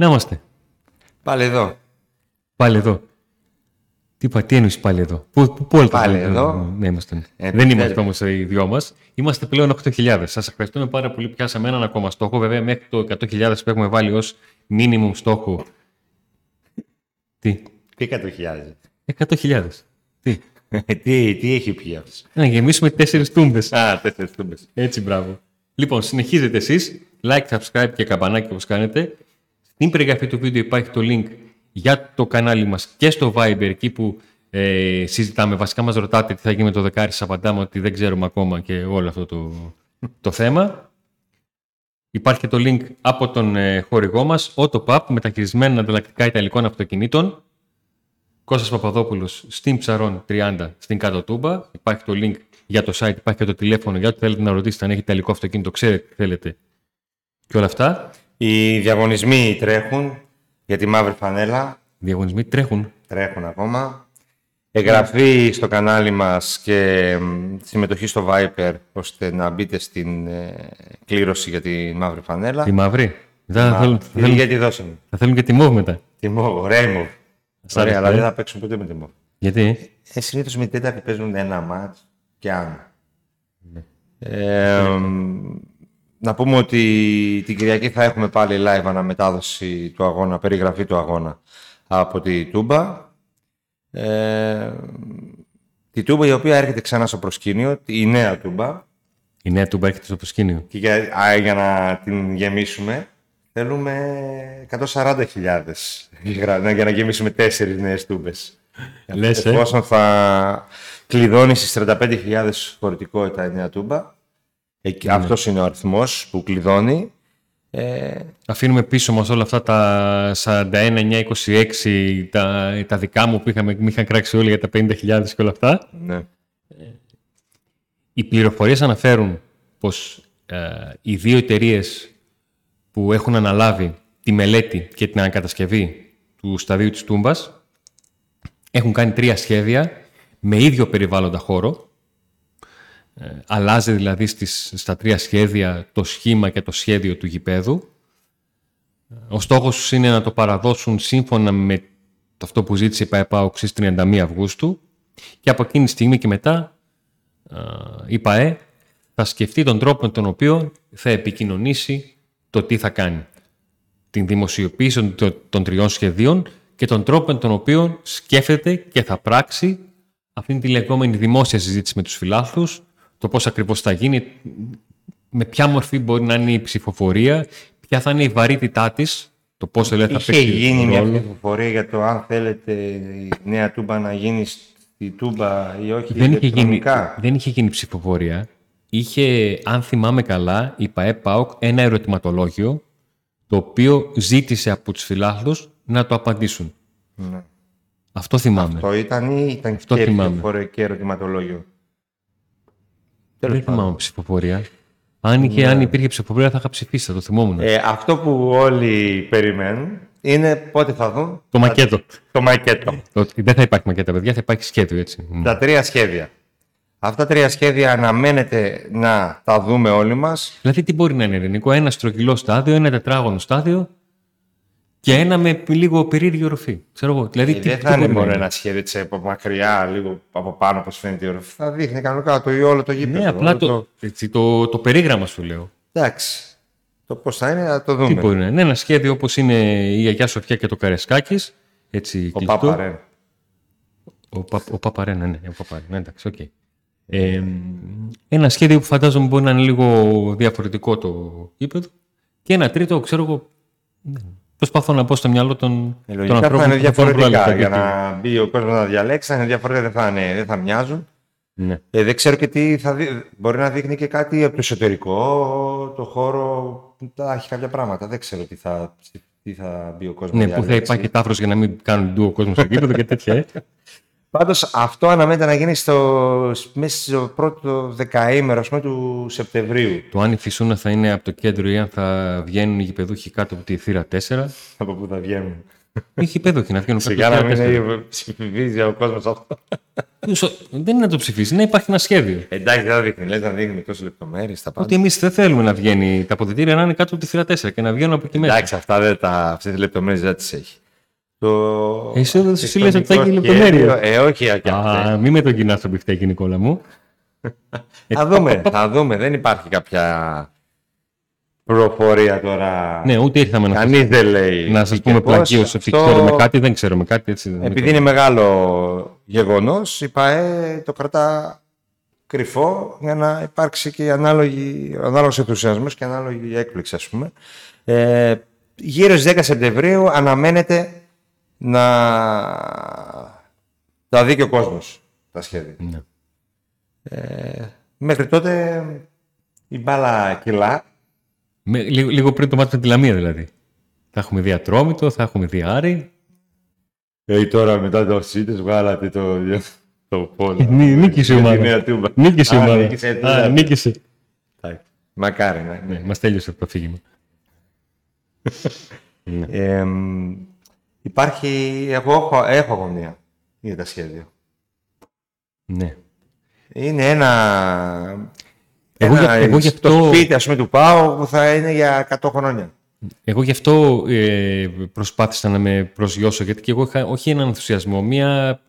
Να είμαστε. Πάλι εδώ. Πάλι εδώ. Τι είπα, τι εννοείς πάλι εδώ; Πού, πού, πού άλλο Πάλι το- εδώ. Ναι, είμαστε; Ε, Δεν τι είμαστε θέλει. όμως οι δυο μας. Είμαστε πλέον 8.000. Σας ευχαριστούμε πάρα πολύ. Πιάσαμε έναν ακόμα στόχο. Βέβαια, μέχρι το 100.000 που έχουμε βάλει ως minimum στόχο. Τι, Τι 100.000. 100.000. Τι, τι, τι έχει πει αυτός; να γεμίσουμε τέσσερις τούμπες. Α, τέσσερις τούμπες. Έτσι, μπράβο. Λοιπόν, συνεχίζετε εσείς. Like, subscribe και καμπανάκι όπως κάνετε. Στην περιγραφή του βίντεο υπάρχει το link για το κανάλι μας και στο Viber, εκεί που ε, συζητάμε. Βασικά μας ρωτάτε τι θα γίνει με το δεκάρι, σας απαντάμε ότι δεν ξέρουμε ακόμα και όλο αυτό το, το θέμα. Υπάρχει και το link από τον ε, χορηγό μας, AutoPub, μεταχειρισμένα ανταλλακτικά ιταλικών αυτοκινήτων. Κώστας Παπαδόπουλος στην Ψαρών 30 στην Κάτω Τούμπα. Υπάρχει το link για το site, υπάρχει και το τηλέφωνο για ό,τι θέλετε να ρωτήσετε αν έχει ιταλικό αυτοκίνητο, ξέρετε τι θέλετε και όλα αυτά. Οι διαγωνισμοί τρέχουν για τη μαύρη φανέλα. Διαγωνισμοί τρέχουν. Τρέχουν ακόμα. Εγγραφή στο κανάλι μας και μ, συμμετοχή στο Viper ώστε να μπείτε στην ε, κλήρωση για τη μαύρη φανέλα. Τη μαύρη. Δεν θα, Μα- θέλουν, θα, τι- θέλουν, Γιατί δώσαμε. θα θέλουν και τη μόβ μετά. Τη μόβ, ωραία η μόβ. Σ' Ωραία, άρεσε, αλλά ε; δεν θα παίξουν ποτέ με τη μόβ. Γιατί; Ε, συνήθως με την τέταρτη παίζουν ένα μάτς και άνω. Ε, μ, να πούμε ότι την Κυριακή θα έχουμε πάλι live αναμετάδοση του αγώνα, περιγραφή του αγώνα από τη Τούμπα. Ε, τη Τούμπα η οποία έρχεται ξανά στο προσκήνιο, η νέα Τούμπα. Η νέα του έρχεται στο προσκήνιο. Και για, α, για να την γεμίσουμε θέλουμε 140.000 για, να- για να γεμίσουμε τέσσερις νέες τούμπες. Λες, ε. Εφόσον θα κλειδώνει στις 35.000 χωρητικότητα η νέα τούμπα, εκεί, Ναι. αυτός είναι ο αριθμός που κλειδώνει. Ε, Αφήνουμε πίσω μας όλα αυτά τα 41, 9, 26, τα, τα δικά μου που είχαμε, με είχαν κράξει όλοι για τα 50.000 και όλα αυτά. ναι. Οι πληροφορίες αναφέρουν πως ε, οι δύο εταιρείες που έχουν αναλάβει τη μελέτη και την ανακατασκευή του σταδίου της Τούμπας έχουν κάνει τρία σχέδια με ίδιο περιβάλλοντα χώρο. Ε, αλλάζει δηλαδή στις, στα τρία σχέδια το σχήμα και το σχέδιο του γηπέδου. Ο στόχος τους είναι να το παραδώσουν σύμφωνα με το αυτό που ζήτησε η ΠαΕΠΑΟ στις 31 Αυγούστου και από εκείνη τη στιγμή και μετά ε, η ΠαΕ θα σκεφτεί τον τρόπο με τον οποίο θα επικοινωνήσει το τι θα κάνει. Την δημοσιοποίηση των- των τριών σχεδίων και τον τρόπο με τον οποίο σκέφτεται και θα πράξει αυτή τη λεγόμενη δημόσια συζήτηση με τους φιλάθλους, το πώς ακριβώς θα γίνει, με ποια μορφή μπορεί να είναι η ψηφοφορία, ποια θα είναι η βαρύτητά της, το πώς δηλαδή θα Είχε παίξει γίνει μια ρόλο. ψηφοφορία για το αν θέλετε η νέα τούμπα να γίνει στη τούμπα ή όχι δεν είχε, γίνει, ηλεκτρονικά. δεν είχε γίνει ψηφοφορία. Είχε, αν θυμάμαι καλά, η ΠαΕ ΠΑΟΚ ένα ερωτηματολόγιο το οποίο ζήτησε από τους φιλάθλους να το απαντήσουν. Ναι. Αυτό θυμάμαι. Αυτό ήταν ή ήταν Αυτό και θυμάμαι. ψηφοφορία και ερωτηματολόγιο; Δεν Τέλος πάντων. θυμάμαι ψηφοφορία. Αν, είχε, αν υπήρχε ψηφοφορία θα είχα ψηφίσει, θα το θυμόμουν. Ε, αυτό που όλοι περιμένουν είναι πότε θα δουν το μακέτο. το μακέτο. Ότι δεν θα υπάρχει μακέτα, παιδιά, θα υπάρχει σχέδιο έτσι. Τα τρία σχέδια. Αυτά τα τρία σχέδια αναμένεται να τα δούμε όλοι μας. Δηλαδή, τι μπορεί να είναι ελληνικό, ένα στρογγυλό στάδιο, ένα τετράγωνο στάδιο και ένα με λίγο περίεργη οροφή. Ξέρω εγώ. Δηλαδή, Ε, τι, δεν τι θα είναι μπορεί να μόνο είναι. ένα σχέδιο έτσι από μακριά, λίγο από πάνω, όπως φαίνεται η οροφή. Θα δείχνει κανονικά το όλο το γήπεδο. Ναι, απλά όλο το, έτσι, το, το περίγραμμα σου λέω. Εντάξει. Το πώς θα είναι θα το Τι δούμε. μπορεί να είναι. Ένα σχέδιο όπως είναι η Αγιά Σοφιά και το Καρεσκάκης. Έτσι, Ο κλειστό. Πάπαρεν. Ο, Πα, ο Παπαρένα, ναι, ο Παπαρένα, εντάξει, οκ. Ε, ένα σχέδιο που φαντάζομαι μπορεί να είναι λίγο διαφορετικό το γήπεδο. Και ένα τρίτο, ξέρω εγώ, ναι, προσπαθώ να πω στο μυαλό των, Ε, των Λογικά ανθρώπων θα είναι που θα θέλουν διαφορετικά. πολλά Για λεπτά. να μπει ο κόσμος να διαλέξει, θα είναι διαφορετικά, δεν θα, είναι, δεν θα μοιάζουν. Ναι. Ε, δεν ξέρω και τι θα δει... Μπορεί να δείχνει και κάτι από το εσωτερικό, το χώρο. Θα έχει κάποια πράγματα. Δεν ξέρω τι θα, τι θα μπει ο κόσμος. ναι, που θα υπάρχει τάφρος για να μην κάνουν ντου ο κόσμος στο γήπεδο και τέτοια. Ε. Πάντως αυτό αναμένεται να γίνει στο, μέσα στο πρώτο δεκαήμερο ας πούμε, του Σεπτεμβρίου. το αν η φυσούνα θα είναι από το κέντρο ή αν θα βγαίνουν οι γηπεδούχοι κάτω από τη θύρα 4. Από πού θα βγαίνουν; Είχε υπέδοχη να βγαίνουν Σιγά να μην ψηφίζει ο κόσμος αυτό. Δεν είναι να το ψηφίσει, να υπάρχει ένα σχέδιο. Εντάξει, δεν δείχνει. Λες να δείχνει τόσες λεπτομέρειες. Ότι εμείς δεν θέλουμε να βγαίνει τα αποδητήρια να είναι κάτω από τη θύρα 4 και να βγαίνουν από εκεί μέσα. Εντάξει, αυτά δεν τα, αυτές τις λεπτομέρειες δεν τις έχει. Το... Εσύ δεν σου λες ότι θα έχει λεπτομέρεια. Ε, όχι, Α, μην με τον κοινά στο πιφτέκι, Νικόλα μου. θα δούμε, θα δούμε. Δεν υπάρχει κάποια προφορία τώρα. Ναι, ούτε ήρθαμε να Κανείς δεν λέει. Να σας πούμε πλακίω σε αυτό... ξέρουμε κάτι, δεν ξέρουμε κάτι. Έτσι, Επειδή είναι μεγάλο γεγονός, η ΠαΕ το κρατά κρυφό για να υπάρξει και ανάλογη, ανάλογος ενθουσιασμός και ανάλογη έκπληξη, ας πούμε. Ε, γύρω στις 10 Σεπτεμβρίου αναμένεται να τα δει και ο κόσμος τα σχέδια. Ναι. Ε, μέχρι τότε η μπάλα κιλά. Με, λίγο, λίγο, πριν το μάτι με τη Λαμία δηλαδή. Θα έχουμε δει Ατρόμητο, θα έχουμε δει Άρη. Ε, τώρα μετά το ΣΥΤΕΣ βγάλατε το, το πόλο. Νίκησε η ομάδα. Νίκησε η ομάδα. Νίκησε. Μακάρι, ναι. ναι. Μας τέλειωσε το αφήγημα. ε, Υπάρχει, εγώ έχω, έχω αγωνία για τα σχέδια. Ναι. Είναι ένα, εγώ, ένα, εγώ γι αυτό... το σπίτι ας πούμε, του ΠΑΟ που θα είναι για 100 χρόνια. Εγώ γι' αυτό ε, προσπάθησα να με προσγειώσω, γιατί και εγώ είχα όχι έναν ενθουσιασμό, μία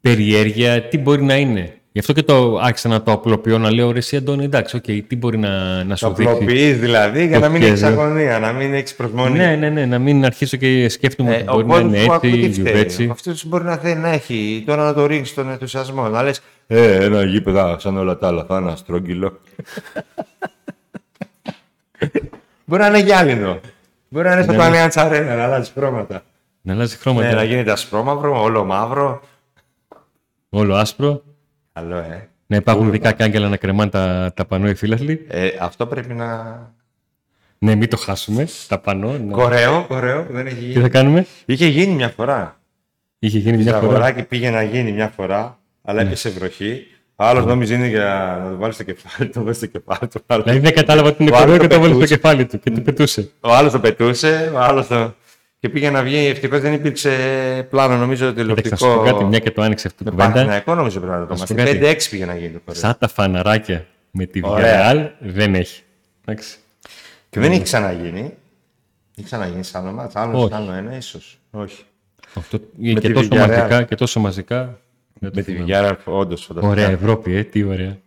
περιέργεια τι μπορεί να είναι. Γι' αυτό και το άρχισα να το απλοποιώ, να λέω ρε εσύ Αντώνη, εντάξει, okay, τι μπορεί να, να σου δείξει. Το απλοποιείς δηλαδή για να μην έχεις αγωνία, να μην έχεις προσμονή. Ναι, ναι, ναι, να μην αρχίσω και σκέφτομαι ε, ότι μπορεί να είναι έτσι, έτσι. Αυτός μπορεί να θέλει να έχει, τώρα να το ρίξει τον ενθουσιασμό, να λες ε, ένα γήπεδα σαν όλα τα άλλα, θα είναι αστρόγγυλο. μπορεί να είναι γυάλινο. Μπορεί να είναι στο Παλαιάν Τσαρένα, να αλλάζει χρώματα. Να αλλάζει χρώματα. Ναι, να γίνεται ασπρόμαυρο, όλο μαύρο. Όλο άσπρο. Καλό, ε. Να υπάρχουν ειδικά κάγκελα να κρεμάνε τα, τα πανό οι φίλαθλοι. Ε, αυτό πρέπει να. Ναι, μην το χάσουμε. Τα πανό. Ναι. Κορέο, κορέο. Δεν έχει γίνει. Τι θα κάνουμε; Είχε γίνει μια φορά. Είχε γίνει μια φορά. και πήγε να γίνει μια φορά, αλλά ναι. έπεσε βροχή. Ο άλλος νόμιζε είναι για να το βάλει στο κεφάλι του, το στο κεφάλι του. Δηλαδή δεν κατάλαβα ότι είναι κορέο και το βάλει στο κεφάλι του και το πετούσε. Ο άλλος το πετούσε, ο άλλος το και πήγε να βγει. Ευτυχώς δεν υπήρξε πλάνο, νομίζω, τηλεοπτικό. Θα σου πω κάτι, μια και το άνοιξε αυτό το κουβέντα. Με νομίζω πρέπει να το μάθει. 5-6 πήγε να γίνει το Σαν τα φαναράκια με τη Villarreal δεν έχει. Εντάξει. Και δεν έχει ξαναγίνει. Έχει ξαναγίνει σαν άλλο μάτς. Άλλο, άλλο ένα, ίσως. Όχι. Αυτό, και, και, τόσο μαζικά, και τόσο μαζικά. Με τη Villarreal, όντως φανταστικά. Ωραία Ευρώπη, ε, τι ωραία.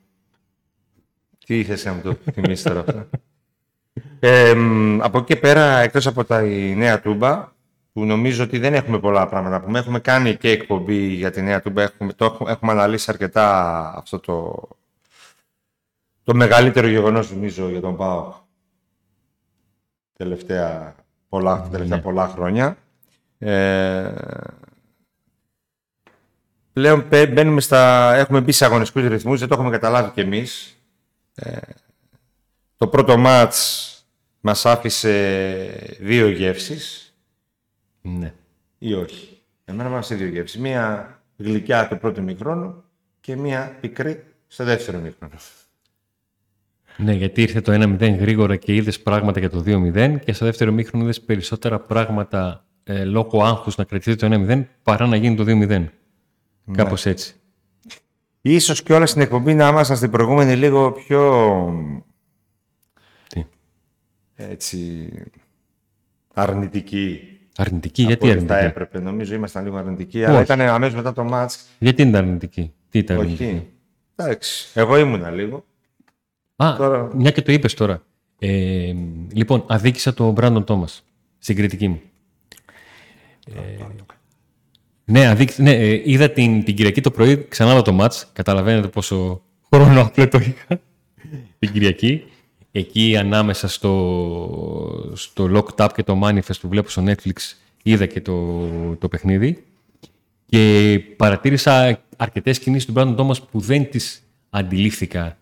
Τι ήθεσαι να μου το θυμίσεις τώρα αυτό; Ε, από εκεί και πέρα, εκτός από τα η νέα τούμπα, που νομίζω ότι δεν έχουμε πολλά πράγματα που έχουμε κάνει και εκπομπή για τη νέα τούμπα, έχουμε, το έχουμε, έχουμε αναλύσει αρκετά αυτό το, το μεγαλύτερο γεγονός νομίζω για τον ΠΑΟ τελευταία πολλά, ναι. τελευταία πολλά χρόνια. Ε, πλέον μπαίνουμε στα, έχουμε μπει σε αγωνιστικούς ρυθμούς, δεν το έχουμε καταλάβει κι εμείς. Ε, το πρώτο μάτς μας άφησε δύο γεύσεις. Ναι. Ή όχι. Εμένα μου άφησε δύο γεύσεις. Μία γλυκιά το πρώτο μικρόνο και μία πικρή στο δεύτερο μικρόνο. Ναι, γιατί ήρθε το 1-0 γρήγορα και είδες πράγματα για το 2-0 και στο δεύτερο μήχρονο είδες περισσότερα πράγματα ε, λόγω άγχους να κρατηθεί το 1-0 παρά να γίνει το 2-0. Ναι. Κάπως έτσι. Ίσως και όλα στην εκπομπή να ήμασταν στην προηγούμενη λίγο πιο έτσι αρνητική. Αρνητική, γιατί αρνητική; Θα έπρεπε, νομίζω ήμασταν λίγο αρνητικοί, Όχι. αλλά ήταν αμέσως μετά το μάτς. Γιατί είναι αρνητική, τι ήταν αρνητική; Όχι. Εντάξει, εγώ ήμουνα λίγο. Α, τώρα... μια και το είπες τώρα. Ε, λοιπόν, αδίκησα τον Μπράντον Τόμας στην κριτική μου. Ε, ναι, αδίκ, ναι ε, είδα την, την Κυριακή το πρωί, ξανά το μάτς. Καταλαβαίνετε πόσο χρόνο απλό το είχα την Κυριακή εκεί ανάμεσα στο, στο Locked Up και το Manifest που βλέπω στο Netflix είδα και το, το παιχνίδι και παρατήρησα αρκετές κινήσεις του Brandon Thomas που δεν τις αντιλήφθηκα,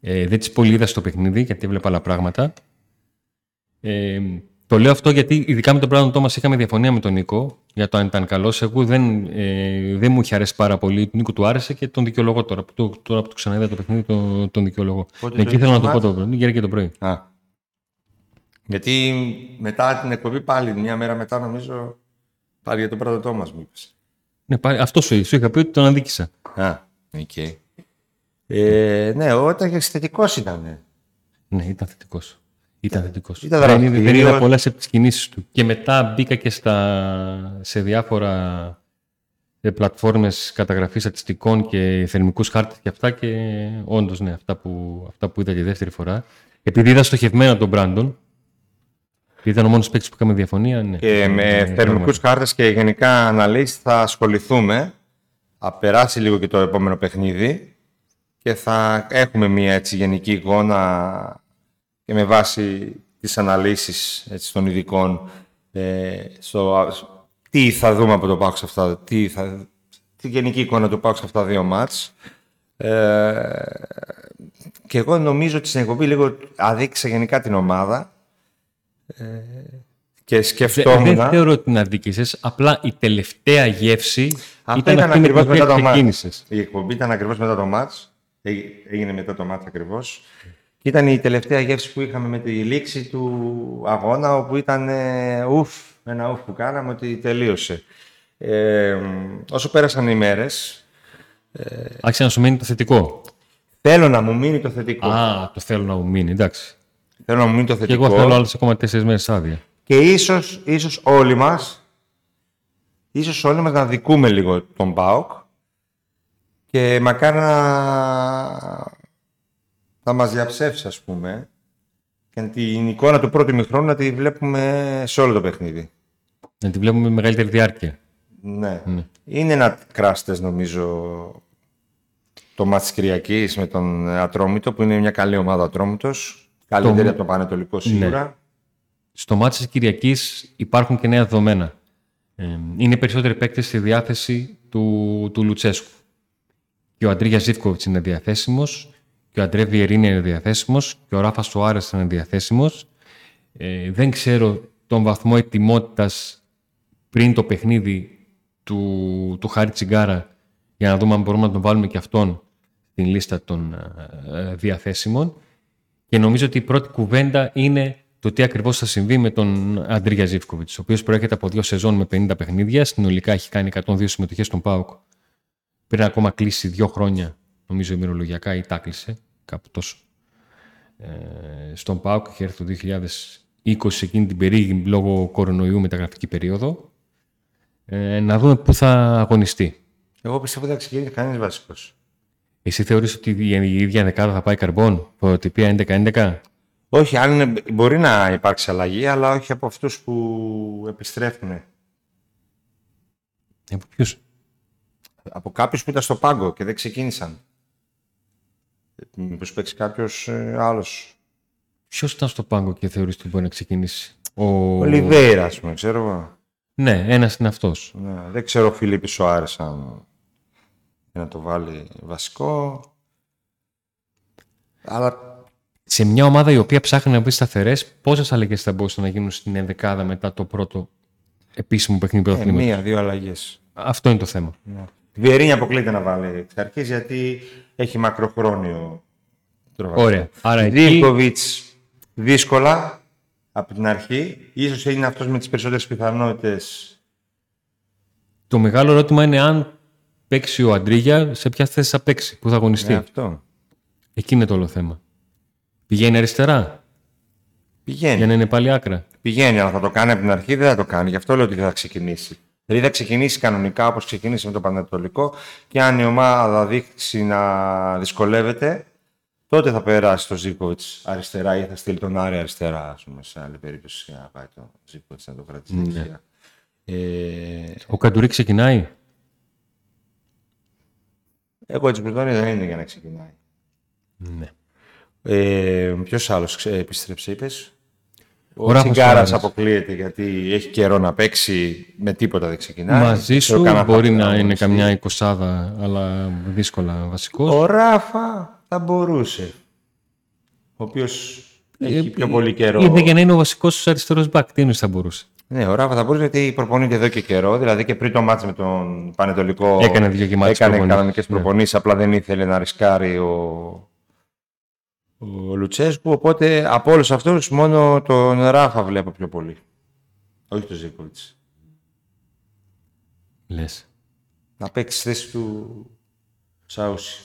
ε, δεν τις πολύ είδα στο παιχνίδι γιατί έβλεπα άλλα πράγματα. Ε, το λέω αυτό γιατί ειδικά με τον Brandon Thomas είχαμε διαφωνία με τον Νίκο για το αν ήταν καλός. Εγώ δεν, ε, δεν μου είχε αρέσει πάρα πολύ. Τον Νίκο του άρεσε και τον δικαιολογώ τώρα. Που τώρα που το ξαναείδα το παιχνίδι, τον, τον δικαιολογώ. Πότε Εκεί ήθελα να το πω το πρωί, και το πρωί. Α. Γιατί μετά την εκπομπή πάλι, μια μέρα μετά νομίζω, Πάλι για τον Brandon Thomas μου είπες. Ναι, πάλι, αυτό σου, σου είχα πει ότι τον αδίκησα. Α, ok. Okay. Ε, ναι, όταν θετικός ήταν. Ναι, ήταν θετικός. Ήταν θετικό. Ήταν δεν, είδα- δεν είδα πολλές από τις κινήσεις του. Και μετά μπήκα και στα, σε διάφορα ε, πλατφόρμες καταγραφής στατιστικών και θερμικούς χάρτες και αυτά και όντως ναι, αυτά που, αυτά που είδα και δεύτερη φορά. Επειδή είδα στοχευμένα τον Μπράντον, επειδή ήταν ο μόνος παίκτης που είχαμε διαφωνία, ναι. Και με Ε, θερμικούς χάρτες και γενικά αναλύσεις θα ασχοληθούμε. Θα περάσει λίγο και το επόμενο παιχνίδι και θα έχουμε μια έτσι γενική εικόνα και με βάση τις αναλύσεις έτσι, των ειδικών ε, στο, τι θα δούμε από το ΠΑΟΚ σε αυτά, τι θα, τη γενική εικόνα του ΠΑΟΚ σε αυτά τα δύο μάτς. Ε, και εγώ νομίζω ότι στην εκπομπή λίγο αδίκησα γενικά την ομάδα ε, και Δε- σκεφτόμουν... δεν θεωρώ ότι την αδίκησες, απλά η τελευταία γεύση Αυτό ήταν, αυτή με την ακριβώς μετά οποία το μάτς. ξεκίνησες. Η εκπομπή ήταν ακριβώς μετά το μάτς. Έ- Έγινε μετά το μάτς ακριβώς. Και ήταν η τελευταία γεύση που είχαμε με τη λήξη του αγώνα, όπου ήταν ε, ουφ, ένα ουφ που κάναμε ότι τελείωσε. Ε, όσο πέρασαν οι μέρες, Άρχισε να σου μείνει το θετικό. θέλω να μου μείνει το θετικό. Α, το θέλω να μου μείνει, εντάξει. Θέλω να μου μείνει το Και θετικό. εγώ θέλω άλλες ακόμα τέσσερις μέρες άδεια. Και ίσως, ίσως όλοι μας, ίσως όλοι μας να δικούμε λίγο τον ΠΑΟΚ και μακάρι να, να μας διαψεύσει, ας πούμε, και την εικόνα του πρώτου μηχρόνου να τη βλέπουμε σε όλο το παιχνίδι. Να τη βλέπουμε με μεγαλύτερη διάρκεια. Ναι. Είναι ένα κράστες, νομίζω, το μάτς της Κυριακής με τον Ατρόμητο, που είναι μια καλή ομάδα ο Ατρόμητος. Καλύτερη από τον Πανετολικό σίγουρα. Στο μάτι της Κυριακής υπάρχουν και νέα δεδομένα. Ε, είναι περισσότεροι παίκτες στη διάθεση του, του Λουτσέσκου. Και ο Αντρίγιας Ζήφκοβιτς είναι διαθέσιμος, και ο Αντρέ Βιερίνη είναι διαθέσιμος, και ο Ράφας Σουάρες είναι διαθέσιμος. Ε, δεν ξέρω τον βαθμό ετοιμότητας πριν το παιχνίδι του, του Χάρη Τσιγκάρα για να δούμε αν μπορούμε να τον βάλουμε και αυτόν στην λίστα των ε, διαθέσιμων. Και νομίζω ότι η πρώτη κουβέντα είναι το τι ακριβώς θα συμβεί με τον Αντρίγια Ζήφκοβιτς, ο οποίος προέρχεται από δύο σεζόν με 50 παιχνίδια. Συνολικά έχει κάνει 102 συμμετοχές στον ΠΑΟΚ. Πριν ακόμα κλείσει δύο χρόνια, νομίζω ημερολογιακά, ή τα κλείσε κάπου τόσο. Ε, στον ΠΑΟΚ είχε έρθει το 2020 εκείνη την περίεργη λόγω κορονοϊού μεταγραφική περίοδο. Ε, να δούμε πού θα αγωνιστεί. Εγώ πιστεύω ότι θα ξεκινήσει κανείς βασικός. Εσύ θεωρείς ότι η η ίδια δεκάδα θα πάει καρμπών, προτυπία 11-11. Όχι, αν είναι, μπορεί να υπάρξει αλλαγή, αλλά όχι από αυτούς που επιστρέφουν. Ε, Από ποιους; Από κάποιους που ήταν στο πάγκο και δεν ξεκίνησαν. Μήπως παίξει κάποιος ε, άλλος. Ποιος ήταν στο πάγκο και θεωρείς ότι μπορεί να ξεκινήσει; Ο... Ο Λιβέιρα, ας πούμε, ξέρω εγώ. Ναι, ένας είναι αυτός. Ναι, δεν ξέρω ο Φιλίππη Σοάρες αν να το βάλει βασικό. Αλλά Σε μια ομάδα η οποία ψάχνει να βρει σταθερές, πόσες αλλαγές θα μπορούσαν να γίνουν στην ενδεκάδα μετά το πρώτο επίσημο παιχνίδι ε, πρωταθλήματος. μία-δύο αλλαγές. Αυτό είναι το θέμα. Ναι. Τη Βιερίνη αποκλείται να βάλει εξ αρχής γιατί έχει μακροχρόνιο τρόπο. Ωραία. Άρα εκεί Ζήλκοβιτς δύσκολα από την αρχή. Ίσως είναι αυτός με τις περισσότερες πιθανότητες. το μεγάλο ερώτημα είναι αν παίξει ο Αντρίγια, σε ποια θέση θα παίξει, πού θα αγωνιστεί. Ναι, αυτό. Εκεί είναι το όλο θέμα. Πηγαίνει αριστερά, Πηγαίνει. για να είναι πάλι άκρα. Πηγαίνει, αλλά θα το κάνει από την αρχή, δεν θα το κάνει. Γι' αυτό λέω ότι δεν θα ξεκινήσει. Δηλαδή θα ξεκινήσει κανονικά όπως ξεκίνησε με το Πανατολικό και αν η ομάδα δείξει να δυσκολεύεται, τότε θα περάσει το Ζήκοβιτς αριστερά ή θα στείλει τον Άρη αριστερά, ας πούμε, σε άλλη περίπτωση για να πάει το Ζήκοβιτς να το κρατήσει Ναι. δεξιά. Ε, Ο Καντουρί ξεκινάει; εγώ έτσι πλutώνει δεν είναι για να ξεκινάει. Ναι. Ε, Ποιος άλλος επιστρέψε, είπες; Ο, Ο Ράφας Τσιγκάρας Σουάρες. αποκλείεται γιατί έχει καιρό να παίξει, με τίποτα δεν ξεκινάει. Μαζί Δεν σου ξέρω κανένα μπορεί χαρτί να είναι αγωνιστεί. καμιά εικοσάδα, αλλά δύσκολα βασικός. Ο Ράφα θα μπορούσε. Ο οποίος έχει πιο πολύ καιρό. Ήρθε για να είναι ο βασικός αριστερός μπακ. Τι εννοείς θα μπορούσε; Ναι, ο Ράφα θα μπορούσε γιατί προπονείται εδώ και καιρό. Δηλαδή και πριν το μάτς με τον Πανετολικό. Έκανε δύο γεμάτες Έκανε προπονήσεις. κανονικές Ναι. προπονήσεις, απλά δεν ήθελε να ρισκάρει ο, ο Λουτσέσκου. Οπότε από όλους αυτούς μόνο τον Ράφα βλέπω πιο πολύ. Όχι τον Ζήκοβιτς. Λες. Να παίξει θέση του Σάουσι.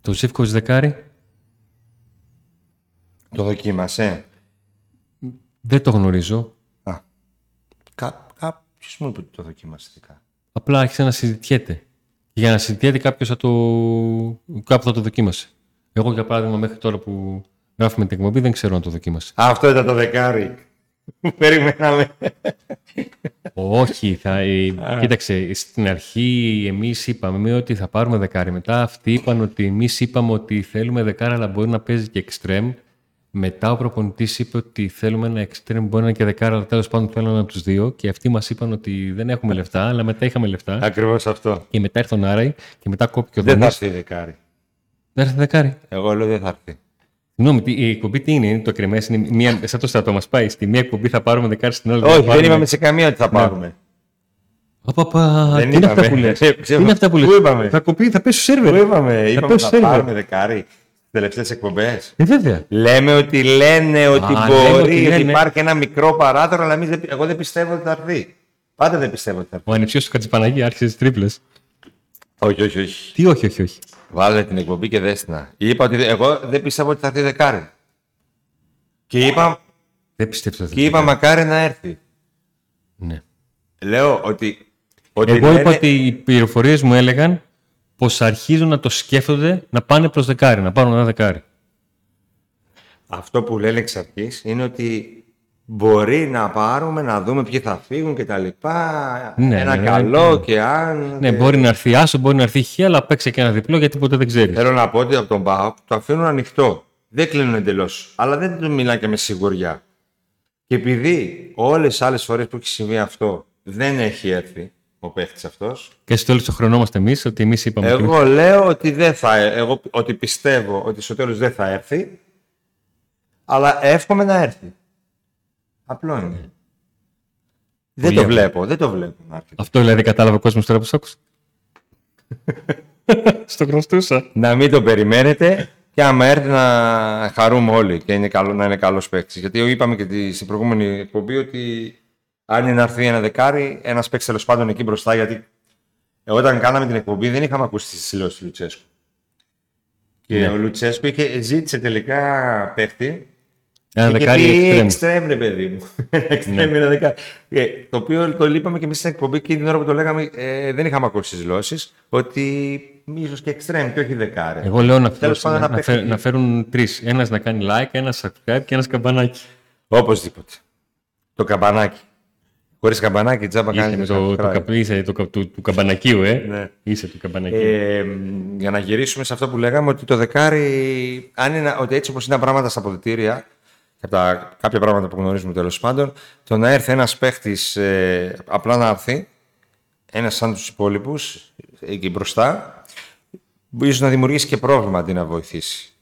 Το Ζήφκοβιτ δεκάρι; Το δοκίμασε. Δεν το γνωρίζω. Α. Κα, κάποιος μου είπε ότι το δοκίμασε δικά. Απλά άρχισε να συζητιέται. Για να συζητιέται κάποιος θα το... κάπου θα το δοκίμασε. Εγώ για παράδειγμα μέχρι τώρα που γράφουμε την εκπομπή δεν ξέρω αν το δοκίμασες. Α, αυτό ήταν το δεκάρι. Που περιμέναμε. Όχι, θα, ε, κοίταξε, στην αρχή εμείς είπαμε ότι θα πάρουμε δεκάρι. Μετά αυτοί είπαν ότι εμείς είπαμε ότι θέλουμε δεκάρι αλλά μπορεί να παίζει και εξτρέμ. Μετά ο προπονητής είπε ότι θέλουμε ένα εξτρέμ, μπορεί να είναι και δεκάρα, αλλά τέλος πάντων θέλω ένα από τους δύο. Και αυτοί μας είπαν ότι δεν έχουμε λεφτά, αλλά μετά είχαμε λεφτά. Ακριβώς αυτό. Και μετά ήρθε ο Νάραη και μετά κόπηκε ο Δεν θα Δόνης. έρθει δεκάρι. Δεν έρθε δεκάρι. Εγώ λέω δεν θα έρθει. Συγγνώμη, τι- η εκπομπή τι είναι, είναι το κρεμέ, είναι μία, σαν το στρατό μας πάει. Στη μία εκπομπή θα πάρουμε δεκάρι, στην άλλη Όχι, θα δεν πάρουμε... είπαμε σε καμία ότι θα πάρουμε. Απαπα, Δεν τι είναι αυτά είπαμε. που λες; Ε, Τι ξέρω. είναι αυτά που λες; Πού είπαμε; Θα κοπεί, θα πέσει στο σερβερ. Πού είπαμε, είπαμε πέσει θα σερβερ. πάρουμε δεκάρι. Τελευταίες εκπομπές. Ε, βέβαια. Λέμε ότι λένε ότι Α, λέμε μπορεί, ότι ότι, λένε. υπάρχει ένα μικρό παράθυρο, αλλά εμείς δεν- εγώ δεν πιστεύω ότι θα έρθει. Πάντα δεν πιστεύω ότι θα έρθει. Ο ανεψιός του Κατσιπαναγί άρχισε τις τρίπλες. Όχι, όχι, όχι. Τι, όχι, όχι, όχι. Βάλε την εκπομπή και δέστηνα. Είπα ότι εγώ δεν πιστεύω ότι θα έρθει δεκάρι. Και είπα, Δεν πιστεύω ότι και είπα μακάρι να έρθει. Ναι. Λέω ότι. ότι Εγώ λένε- είπα ότι οι πληροφορίες μου έλεγαν πως αρχίζουν να το σκέφτονται να πάνε προς δεκάρι, να πάρουν ένα δεκάρι. Αυτό που λένε εξ αρχής είναι ότι μπορεί να πάρουμε, να δούμε ποιοι θα φύγουν και τα λοιπά. Ναι, ένα ναι, ναι, καλό ναι. και αν. Ναι, και- μπορεί να έρθει άσο, μπορεί να έρθει χ, αλλά παίξε και ένα διπλό γιατί ποτέ δεν ξέρεις. Θέλω να πω ότι από τον ΠΑΟΚ το αφήνουν ανοιχτό. Δεν κλείνουν εντελώς. Αλλά δεν του μιλάνε και με σιγουριά. Και επειδή όλες τι άλλες φορές που έχει συμβεί αυτό δεν έχει έρθει ο παίχτης αυτός, Και στο τέλος το χρονόμαστε εμείς ότι εμείς είπαμε. ότι- εγώ λέω ότι, δεν θα, εγώ, ότι πιστεύω ότι στο τέλος δεν θα έρθει. Αλλά εύχομαι να έρθει. Απλό είναι. Δεν Πολύ το απλό. βλέπω, δεν το βλέπω να έρθει. Αυτό δηλαδή κατάλαβε ο κόσμος τώρα που σ' άκουσε. Στο γνωστούσα. να μην το περιμένετε και άμα έρθει να χαρούμε όλοι και είναι καλό, να είναι καλός παίκτης. Γιατί είπαμε και τη- στην προηγούμενη εκπομπή ότι αν είναι να έρθει ένα δεκάρι, ένας παίκτης τέλος πάντων εκεί μπροστά. Γιατί εγώ όταν κάναμε την εκπομπή δεν είχαμε ακούσει τις δηλώσεις του Λουτσέσκου. Και Ναι. ο Λουτσέσκου είχε, ζήτησε τελικά παίκτη. Ένα και δεκάρι πει εξτρέμ. εξτρέμ, ρε παιδί μου. Εξτρέμ είναι δεκάρι. Ε, το οποίο το είπαμε και εμείς στην εκπομπή και την ώρα που το λέγαμε ε, δεν είχαμε ακούσει τις δηλώσεις. Ότι ίσως και εξτρέμ και όχι δεκάρι. Εγώ λέω να, Τέλος φέρουν, πάντων, να, να φέρουν, παίξει. να φέρουν τρεις. Ένας να κάνει like, ένας subscribe και ένας καμπανάκι. Οπωσδήποτε. Το καμπανάκι. Χωρίς καμπανάκι, τζάμπα Είσαι κάνει με το, το, καπ- είσαι το, κα- του, του καμπανακίου, ε. Ναι. Είσαι του καμπανακίου. Ε, μ, για να γυρίσουμε σε αυτό που λέγαμε, ότι το δεκάρι, αν είναι, ότι έτσι όπως είναι τα πράγματα στα αποδητήρια, και από τα κάποια πράγματα που γνωρίζουμε τέλος πάντων, το να έρθει ένας παίχτης απλά να έρθει, ένας σαν τους υπόλοιπους, εκεί μπροστά, ίσως να δημιουργήσει και πρόβλημα αντί να βοηθήσει.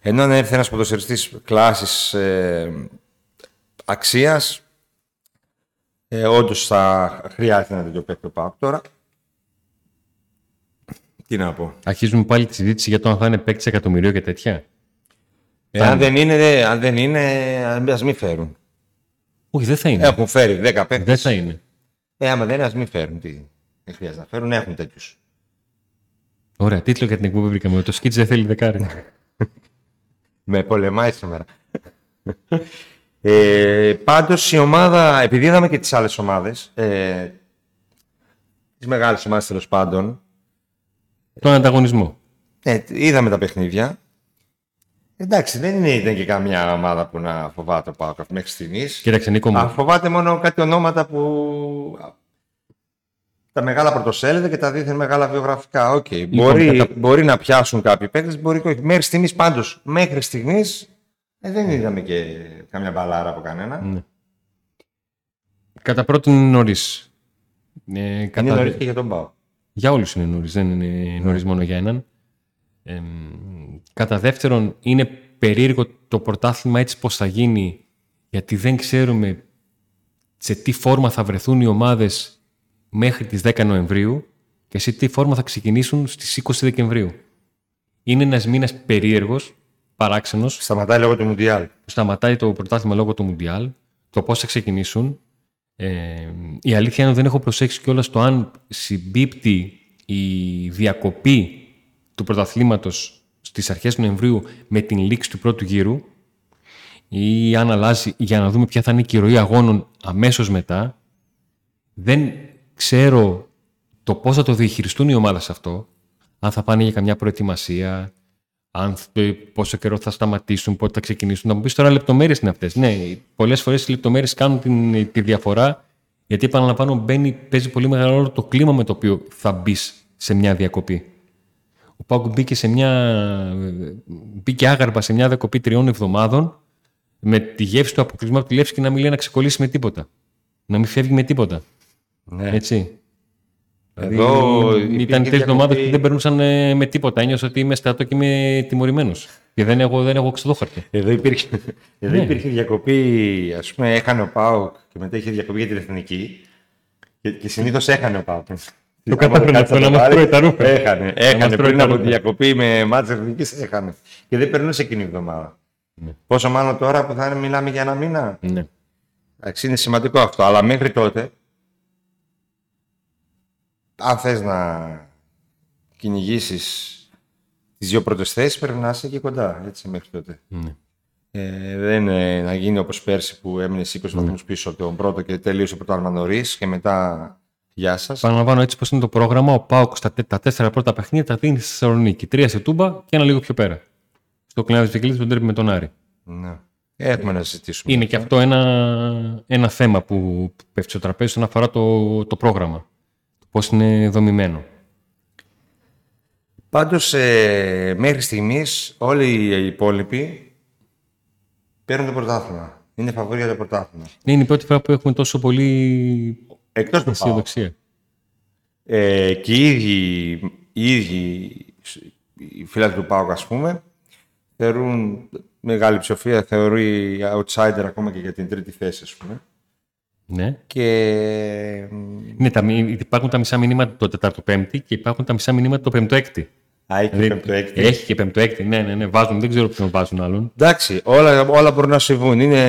Ενώ να έρθει ένας ποδοσφαιριστής κλάσης ε, αξίας, ε, όντως θα χρειάζεται ένα τέτοιο παίκτη ο ΠΑΟΚ τώρα. Τι να πω. Αρχίζουμε πάλι τη συζήτηση για το αν θα είναι παίκτης εκατομμυρίου και τέτοια. Ε, αν, δεν είναι, δε- αν δεν είναι, ας μην φέρουν. Όχι, δεν θα είναι. Έχουν φέρει 10 παίκτες. Δεν θα είναι. Ε, άμα δεν είναι, ας μην φέρουν. Τι. Δεν χρειάζεται να φέρουν, έχουν τέτοιους. Ωραία, τίτλο για την εκπομπή βρήκαμε. Το σκίτς δεν θέλει δεκάρι. Με πολεμάει σήμερα. ε, πάντως η ομάδα, επειδή είδαμε και τις άλλες ομάδες, ε, τις μεγάλες ομάδες τέλος πάντων, Τον ανταγωνισμό. ε, είδαμε τα παιχνίδια. Εντάξει, δεν είναι, ήταν και καμιά ομάδα που να φοβάται ο ΠΑΟΚ μέχρι στιγμής. Κοίταξε, Νίκο Α, μου. φοβάται μόνο κάτι ονόματα που. Τα μεγάλα πρωτοσέλιδα και τα δίθεν μεγάλα βιογραφικά. Οκ. μπορεί, κατά- μπορεί να πιάσουν κάποιοι παίκτες, μπορεί και όχι. Μέχρι στιγμής πάντως, μέχρι στιγμής δεν είδαμε και καμιά μπαλάρα από κανένα. Ναι. Κατά πρώτον είναι νωρίς. Ε, Είναι κατά... νωρίς και για τον ΠΑΟΚ. Για όλους είναι νωρίς, δεν είναι νωρίς μόνο για έναν. Ε, κατά δεύτερον, είναι περίεργο το πρωτάθλημα έτσι πώς θα γίνει, γιατί δεν ξέρουμε σε τι φόρμα θα βρεθούν οι ομάδες μέχρι τις 10 Νοεμβρίου και σε τι φόρμα θα ξεκινήσουν στις 20 Δεκεμβρίου. Είναι ένας μήνας περίεργος, παράξενος, Σταματάει λόγω του Μουντιάλ. που σταματάει το πρωτάθλημα λόγω του Μουντιάλ, το πώς θα ξεκινήσουν. Ε, η αλήθεια είναι ότι δεν έχω προσέξει κιόλας το αν συμπίπτει η διακοπή του πρωταθλήματος στις αρχές Νοεμβρίου με την λήξη του πρώτου γύρου ή αν αλλάζει για να δούμε ποια θα είναι η ροή αγώνων αμέσως μετά. Δεν ξέρω το πώς θα το διαχειριστούν οι ομάδες αυτό, αν θα πάνε για καμιά προετοιμασία, αν, πόσο καιρό θα σταματήσουν, πότε θα ξεκινήσουν. Να μου πεις τώρα λεπτομέρειες είναι αυτές. Ναι, πολλές φορές οι λεπτομέρειες κάνουν την, τη διαφορά, γιατί επαναλαμβάνω, μπαίνει, παίζει πολύ μεγάλο ρόλο το κλίμα με το οποίο θα μπεις σε μια διακοπή. Ο Πάουκ μπήκε, σε μια, μπήκε άγαρπα σε μια διακοπή τριών εβδομάδων με τη γεύση του αποκλεισμού από τη Λεύση και να μην λέει να ξεκολλήσει με τίποτα. Να μην φεύγει με τίποτα. Ναι. Έτσι. Εδώ δηλαδή, ήταν τρεις εβδομάδες που δεν περνούσαν ε, με τίποτα. Ένιωσα ότι είμαι στρατό και είμαι τιμωρημένος. Και δεν έχω, δεν έχω ξεδόχαρτη. Εδώ υπήρχε, εδώ ναι. υπήρχε διακοπή. Α πούμε, έχανε ο Πάουκ και μετά είχε διακοπή για την εθνική. Και, και συνήθως έχανε ο Πάουκ. Το κατάφερε αυτό να μας τρώει τα ρούχα. Έχανε, έχανε πριν από τη διακοπή με μάτσες εθνική. Έχανε. Και δεν περνούσε εκείνη η εβδομάδα. Ναι. Πόσο μάλλον τώρα που θα μιλάμε για ένα μήνα. Ναι. είναι σημαντικό αυτό. Αλλά μέχρι τότε αν θες να κυνηγήσεις τις δύο πρώτες θέσεις, πρέπει να είσαι και κοντά, έτσι, μέχρι τότε. Ναι. Ε, δεν είναι να γίνει όπως πέρσι που έμεινες 20 ναι. βαθμούς πίσω από τον πρώτο και τελείωσε το άλμα νωρί και μετά γεια σας. Παραλαμβάνω έτσι πως είναι το πρόγραμμα. Ο Πάοκ στα τα τέσσερα πρώτα παιχνίδια τα δίνει στη Θεσσαλονίκη. Τρία σε Τούμπα και ένα λίγο πιο πέρα. Στο κλειάδι τη Βικελίδη τον με τον Άρη. Ναι. Έχουμε να συζητήσουμε. Είναι και αυτό ένα, ένα θέμα που πέφτει στο τραπέζι όσον αφορά το, το πρόγραμμα πώς είναι δομημένο. Πάντως, ε, μέχρι στιγμής όλοι οι υπόλοιποι παίρνουν το πρωτάθλημα. Είναι φαβορή για το πρωτάθλημα. Ναι, είναι η πρώτη φορά που έχουμε τόσο πολύ Εκτός του αισιοδοξία. Ε, και οι ίδιοι, οι ίδιοι οι φίλοι του ΠΑΟΚ, ας πούμε, θεωρούν μεγάλη ψηφία, θεωρεί outsider ακόμα και για την τρίτη θέση, ας πούμε. Ναι. Και... Ναι, τα, υπάρχουν τα μισά μηνύματα το Τετάρτο Πέμπτη και υπάρχουν τα μισά μηνύματα το Πέμπτο Έκτη. Α, έχει και δηλαδή, Πέμπτο Έκτη. Έχει και Πέμπτο Έκτη, ναι, ναι, ναι. Βάζουν, δεν ξέρω ποιον βάζουν άλλον. Εντάξει, όλα, όλα μπορούν να συμβούν. Είναι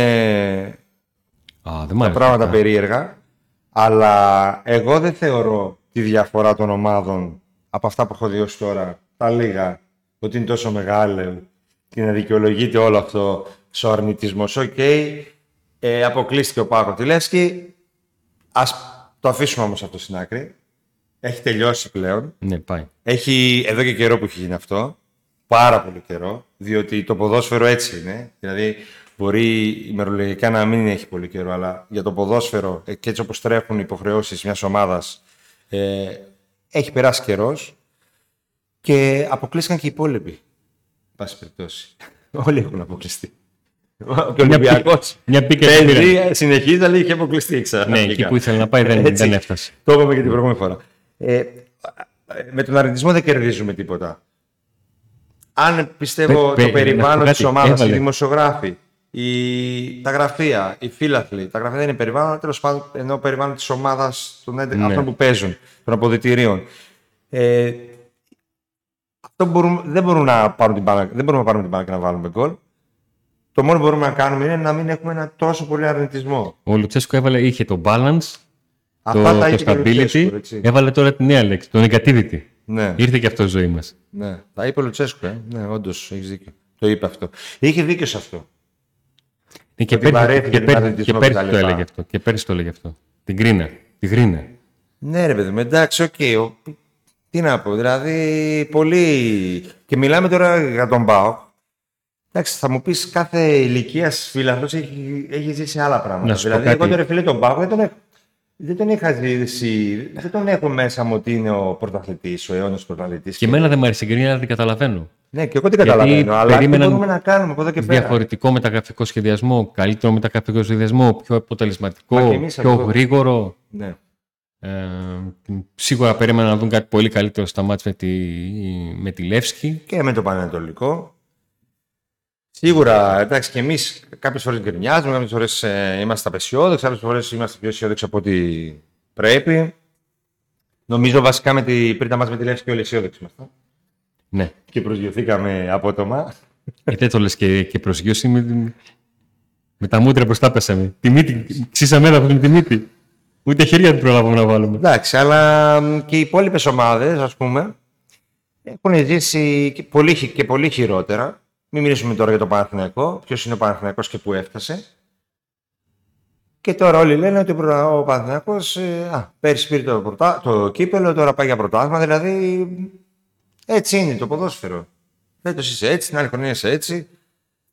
Α, δεν τα πράγματα περίεργα. Αλλά εγώ δεν θεωρώ τη διαφορά των ομάδων από αυτά που έχω δει ως τώρα, τα λίγα, ότι είναι τόσο μεγάλο και να δικαιολογείται όλο αυτό ο αρνητισμός. Ok, okay, ε, αποκλείστηκε ο ΠΑΟΚ από τη Λέφσκι. Ας το αφήσουμε όμως αυτό στην άκρη. Έχει τελειώσει πλέον. Ναι, πάει. Έχει εδώ και καιρό που έχει γίνει αυτό. Πάρα πολύ καιρό. Διότι το ποδόσφαιρο έτσι είναι. Δηλαδή, μπορεί ημερολογικά να μην έχει πολύ καιρό, αλλά για το ποδόσφαιρο ε, και έτσι όπως τρέχουν οι υποχρεώσεις μιας ομάδας, ε, έχει περάσει καιρός. Και αποκλείστηκαν και οι υπόλοιποι. Πάση περιπτώσει. Όλοι έχουν αποκλειστεί. Ο Ολυμπιακός. Μια πίκα συνεχίζει, αλλά είχε αποκλειστεί ξανά. Ναι, εκεί που ήθελε να πάει δεν, δεν έφτασε. Το είπαμε και την προηγούμενη φορά. Ε, με τον αρνητισμό δεν κερδίζουμε τίποτα. Αν πιστεύω το περιβάλλον της ομάδας, οι δημοσιογράφοι, η, τα γραφεία, οι φίλαθλοι, τα γραφεία δεν είναι περιβάλλον, τέλος πάντων ενώ περιβάλλον της ομάδας των ναι. αυτών που παίζουν, των αποδητηρίων. Ε, αυτό μπορούμε, δεν, μπορούμε να πάρουν την μπάλα, δεν μπορούμε να πάρουμε την μπάλα και να βάλουμε γκολ. Το μόνο που μπορούμε να κάνουμε είναι να μην έχουμε ένα τόσο πολύ αρνητισμό. Ο Λουτσέσκο έβαλε, είχε το balance, Αυτά το, το stability, έβαλε τώρα τη νέα λέξη, το negativity. Ναι. Ήρθε και αυτό η ζωή μας. Ναι, τα είπε ο Λουτσέσκο, ε. Ναι, όντως, έχεις δίκιο. Το είπε αυτό. Είχε δίκιο σε αυτό. Ναι, και, πέρυσι, και, πέρυσι, και πέρυσι το έλεγε αυτό. Και πέρυσι το έλεγε αυτό. Την κρίνα. Την κρίνα. Ναι, ρε παιδί μου, εντάξει, οκ. Okay. Τι να πω, δηλαδή πολύ. Και μιλάμε τώρα για τον Μπάουκ, Εντάξει, θα μου πεις κάθε ηλικίας φίλαθρο έχει, έχει ζήσει άλλα πράγματα. δηλαδή, εγώ τον φίλε τον Πάγο δεν τον, δεν τον είχα ζήσει, δεν τον έχω μέσα μου ότι είναι ο πρωταθλητής, ο αιώνιος πρωταθλητής. Και εμένα δεν μου αρέσει η αλλά την καταλαβαίνω. Ναι, και εγώ την καταλαβαίνω. Αλλά τι μπορούμε να κάνουμε από εδώ και πέρα; Διαφορετικό μεταγραφικό σχεδιασμό, καλύτερο μεταγραφικό σχεδιασμό, πιο αποτελεσματικό, πιο γρήγορο. Ναι. Ε, σίγουρα περίμενα να δουν κάτι πολύ καλύτερο στα μάτια με τη, με τη Λεύσκη. Και με το Πανετολικό. Σίγουρα, εντάξει, και εμείς κάποιες φορές γκρινιάζουμε, κάποιες φορές ε, είμαστε απεσιόδοξοι, κάποιε φορές είμαστε πιο αισιόδοξοι από ό,τι πρέπει. Νομίζω βασικά με τη, πριν τα με τη Λεύση και όλοι αισιόδοξοι είμαστε. Ναι. Και προσγειωθήκαμε απότομα. Ε, δεν το λες και, και προσγειώση με, με τα μούτρα μπροστά πέσαμε. Τη μύτη, ξύσαμε έδαφο με τη μύτη. Ούτε χέρια δεν προλάβουμε να βάλουμε. Εντάξει, αλλά και οι υπόλοιπες ομάδες, ας πούμε, έχουν ζήσει και πολύ, και πολύ χειρότερα. Μην μιλήσουμε τώρα για το Παναθηναϊκό. Ποιος είναι ο Παναθηναϊκός και πού έφτασε. Και τώρα όλοι λένε ότι ο Παναθηναϊκός ε, πέρυσι πήρε το, πρωτά, το κύπελο, τώρα πάει για πρωτάθλημα. Δηλαδή έτσι είναι το ποδόσφαιρο. Φέτος είσαι έτσι, την άλλη χρονιά είσαι έτσι.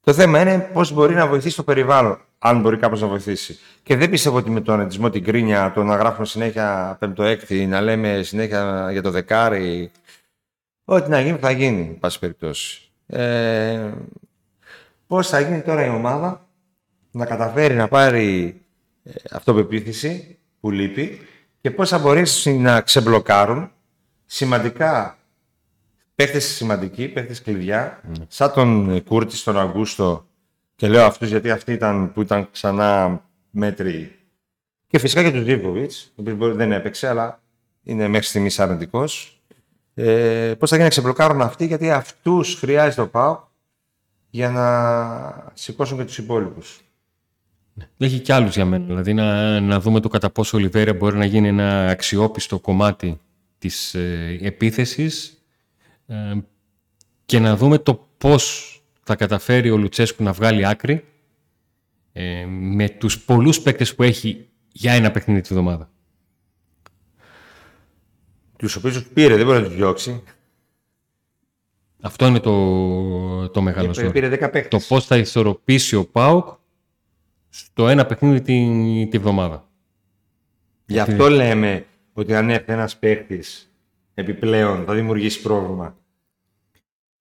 Το θέμα είναι πώς μπορεί να βοηθήσει το περιβάλλον, αν μπορεί κάποιο να βοηθήσει. Και δεν πιστεύω ότι με τον αντισμό, την κρίνια, το να γράφουμε συνέχεια πέμπτο-έκτη, να λέμε συνέχεια για το δεκάρι. Ό,τι να γίνει θα γίνει, πάση περιπτώσει. Ε, πώς θα γίνει τώρα η ομάδα να καταφέρει να πάρει ε, αυτοπεποίθηση που λείπει και πώς θα μπορέσει να ξεμπλοκάρουν σημαντικά παίχτες σημαντικοί, παίχτες κλειδιά, mm. σαν τον Κούρτης, τον Αγκούστο και λέω αυτούς γιατί αυτοί ήταν που ήταν ξανά μέτροι. Και φυσικά και τους Ζήβκοβιτ, ο οποίος δεν έπαιξε, αλλά είναι μέχρι στιγμής αρνητικός. Ε, Πώς θα γίνει να ξεμπλοκάρουν αυτοί, γιατί αυτούς χρειάζεται το ΠΑΟ για να σηκώσουν και τους υπόλοιπους. Έχει και άλλους για μένα. Δηλαδή να, να δούμε το κατά πόσο ο Λιβέρια μπορεί να γίνει ένα αξιόπιστο κομμάτι της ε, επίθεσης ε, και να δούμε το πώς θα καταφέρει ο Λουτσέσκου να βγάλει άκρη ε, με τους πολλούς παίκτες που έχει για ένα παιχνίδι τη βδομάδα. Τους οποίους πήρε, δεν μπορεί να τους διώξει. Αυτό είναι το, το μεγάλο ζόρι. Πήρε Το πώς θα ισορροπήσει ο ΠΑΟΚ στο ένα παιχνίδι τη, τη βδομάδα. Γι' αυτό λέμε ότι αν έρθει ένας παίκτης επιπλέον θα δημιουργήσει πρόβλημα.